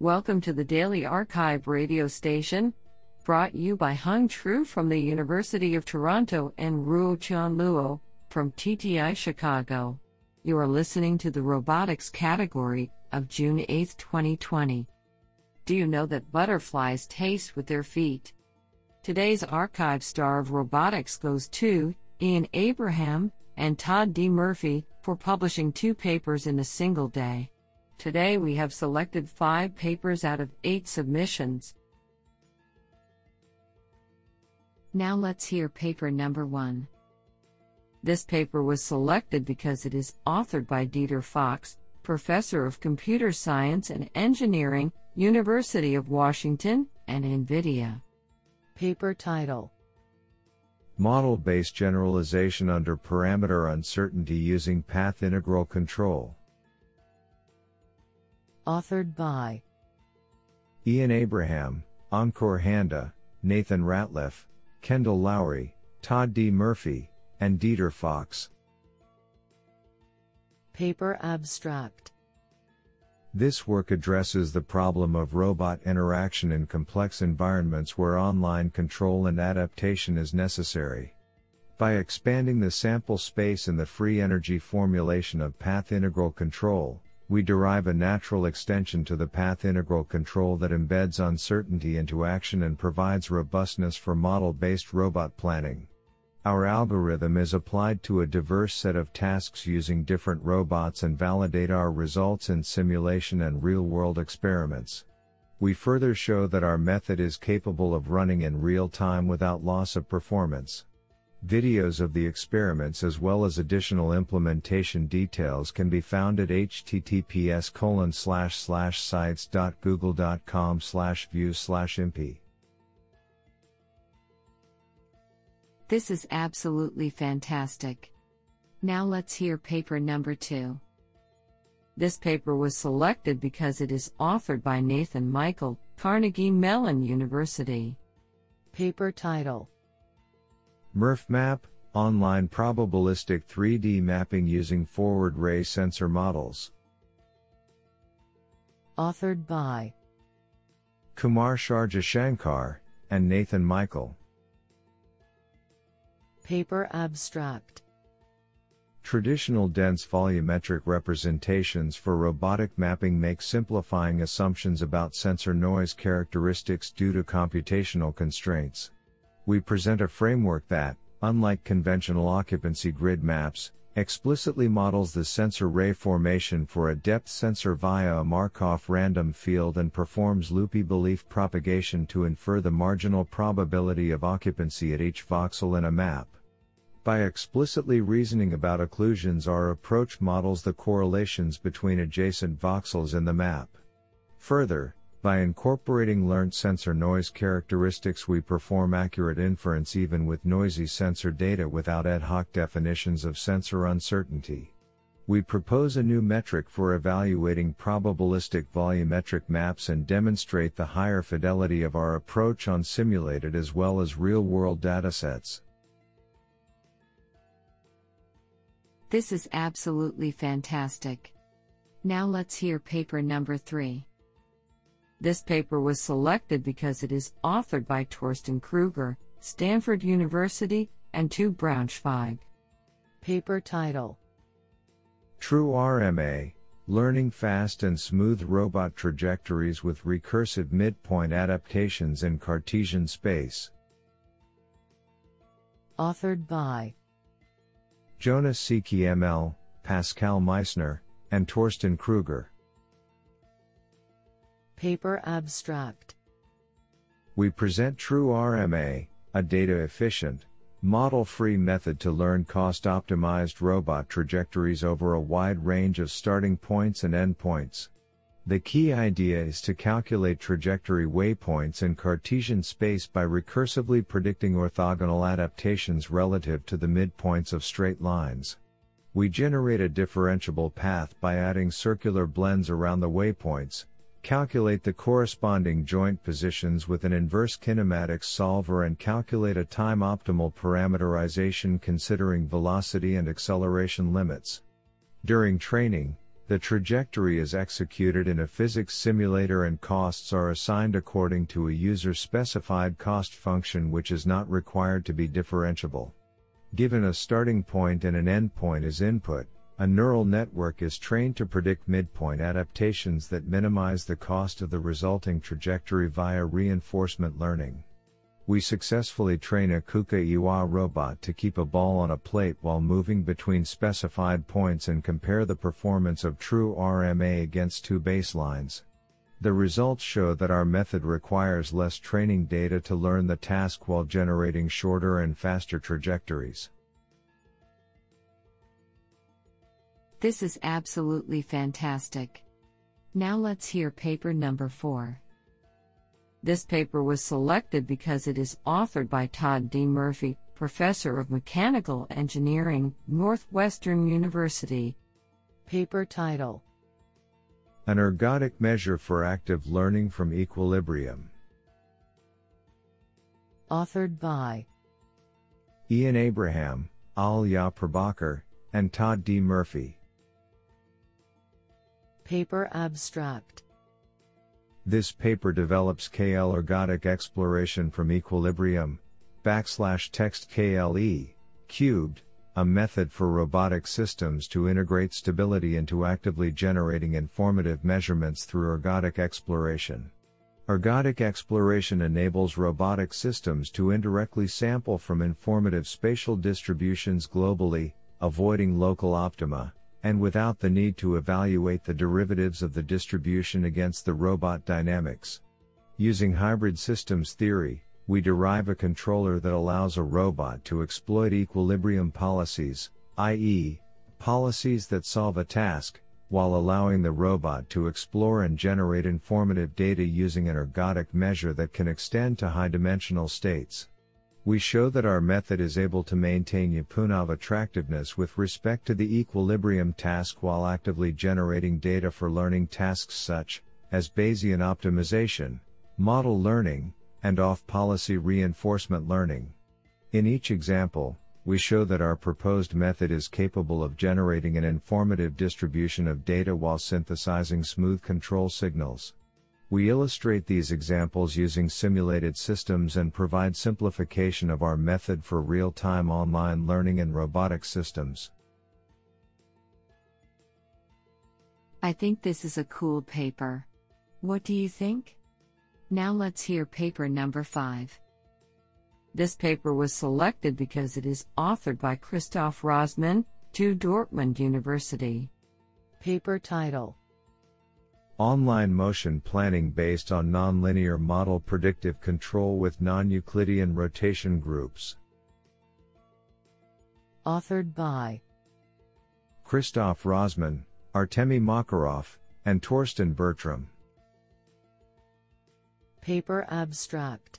Welcome to the Daily arXiv radio station, brought you by Hung Tru from the University of Toronto and Ruo Chan Luo from TTI Chicago. You are listening to the robotics category of June 8, 2020. Do you know that butterflies taste with their feet? Today's arXiv star of robotics goes to Ian Abraham and Todd D. Murphey for publishing two papers in a single day. Today we have selected five papers out of eight submissions. Now let's hear paper number one. This paper was selected because it is authored by Dieter Fox, Professor of Computer Science and Engineering, University of Washington, and NVIDIA. Paper title Model based generalization under parameter uncertainty using path integral control authored by Ian Abraham, Ankur Handa, Nathan Ratliff, Kendall Lowrey, Todd D. Murphey, and Dieter Fox. Paper Abstract This work addresses the problem of robot interaction in complex environments where online control and adaptation is necessary. By expanding the sample space in the free energy formulation of path integral control, we derive a natural extension to the path integral control that embeds uncertainty into action and provides robustness for model based robot planning. Our algorithm is applied to a diverse set of tasks using different robots and validate our results in simulation and real world experiments. We further show that our method is capable of running in real time without loss of performance. Videos of the experiments as well as additional implementation details can be found at https colon slash slash sites.google.com slash view slash imp. This is absolutely fantastic. Now let's hear paper number two. This paper was selected because it is authored by Nathan Michael, Carnegie Mellon University. Paper title MRFMap, online probabilistic 3D mapping using forward ray sensor models. Authored by Kumar Shaurya Shankar and Nathan Michael. Paper Abstract Traditional dense volumetric representations for robotic mapping make simplifying assumptions about sensor noise characteristics due to computational constraints we present a framework that, unlike conventional occupancy grid maps, explicitly models the sensor ray formation for a depth sensor via a Markov random field and performs loopy belief propagation to infer the marginal probability of occupancy at each voxel in a map. By explicitly reasoning about occlusions, our approach models the correlations between adjacent voxels in the map. Further, by incorporating learned sensor noise characteristics, we perform accurate inference even with noisy sensor data without ad hoc definitions of sensor uncertainty. We propose a new metric for evaluating probabilistic volumetric maps and demonstrate the higher fidelity of our approach on simulated as well as real world datasets. This is absolutely fantastic. Now let's hear paper number three. This paper was selected because it is authored by Torsten Kröger, Stanford University, and TU Braunschweig. Paper title True RMA Learning Fast and Smooth Robot Trajectories with Recursive Midpoint Adaptations in Cartesian Space. Authored by Jonas C. Kiemel, Pascal Meissner, and Torsten Kröger. Paper Abstract We present True RMA, a data efficient, model free method to learn cost optimized robot trajectories over a wide range of starting points and endpoints. The key idea is to calculate trajectory waypoints in Cartesian space by recursively predicting orthogonal adaptations relative to the midpoints of straight lines. We generate a differentiable path by adding circular blends around the waypoints, Calculate the corresponding joint positions with an inverse kinematics solver and calculate a time optimal parameterization considering velocity and acceleration limits. During training, The trajectory is executed in a physics simulator and costs are assigned according to a user specified cost function which is not required to be differentiable. Given a starting point and an endpoint as input, a neural network is trained to predict midpoint adaptations that minimize the cost of the resulting trajectory via reinforcement learning. We successfully train a KUKA iiwa robot to keep a ball on a plate while moving between specified points and compare the performance of true RMA against two baselines. The results show that our method requires less training data to learn the task while generating shorter and faster trajectories. This is absolutely fantastic. Now let's hear paper number 4. This paper was selected because it is authored by Todd D. Murphey, Professor of Mechanical Engineering, Northwestern University. Paper title An ergodic measure for active learning from equilibrium. Authored by Ian Abraham, Ahalya Prabhakar, and Todd D. Murphey. Paper abstract this paper develops KL ergodic exploration from equilibrium, backslash text KLE, cubed, a method for robotic systems to integrate stability into actively generating informative measurements through ergodic exploration. Ergodic exploration enables robotic systems to indirectly sample from informative spatial distributions globally, avoiding local optima, and without the need to evaluate the derivatives of the distribution against the robot dynamics. Using hybrid systems theory, we derive a controller that allows a robot to exploit equilibrium policies, i.e., policies that solve a task, while allowing the robot to explore and generate informative data using an ergodic measure that can extend to high dimensional states. We show that our method is able to maintain Lyapunov attractiveness with respect to the equilibrium task while actively generating data for learning tasks such as Bayesian optimization, model learning, and off-policy reinforcement learning. In each example, we show that our proposed method is capable of generating an informative distribution of data while synthesizing smooth control signals. We illustrate these examples using simulated systems and provide simplification of our method for real-time online learning and robotic systems. I think this is a cool paper. What do you think? Now let's hear paper number 5. This paper was selected because it is authored by Christoph Rösmann, TU Dortmund University. Paper title Online motion planning based on nonlinear model predictive control with non-Euclidean rotation groups. Authored by Christoph Rösmann, Artemy Makarov, and Torsten Bertram. Paper Abstract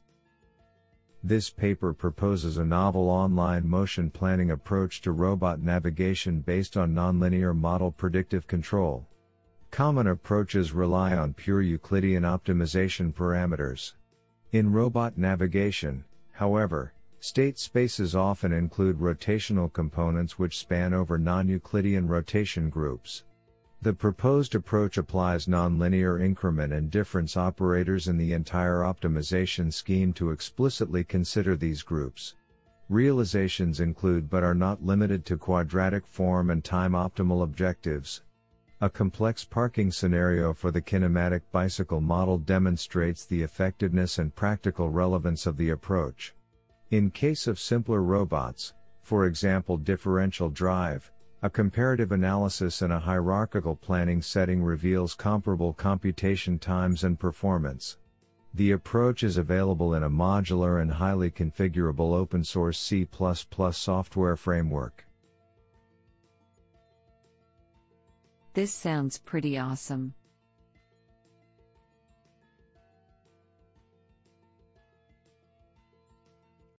This paper proposes a novel online motion planning approach to robot navigation based on nonlinear model predictive control. Common approaches rely on pure Euclidean optimization parameters. In robot navigation, however, state spaces often include rotational components which span over non-Euclidean rotation groups. The proposed approach applies nonlinear increment and difference operators in the entire optimization scheme to explicitly consider these groups. Realizations include but are not limited to quadratic form and time optimal objectives, a complex parking scenario for the kinematic bicycle model demonstrates the effectiveness and practical relevance of the approach. In case of simpler robots, for example differential drive, a comparative analysis in a hierarchical planning setting reveals comparable computation times and performance. The approach is available in a modular and highly configurable open source C++ software framework. This sounds pretty awesome.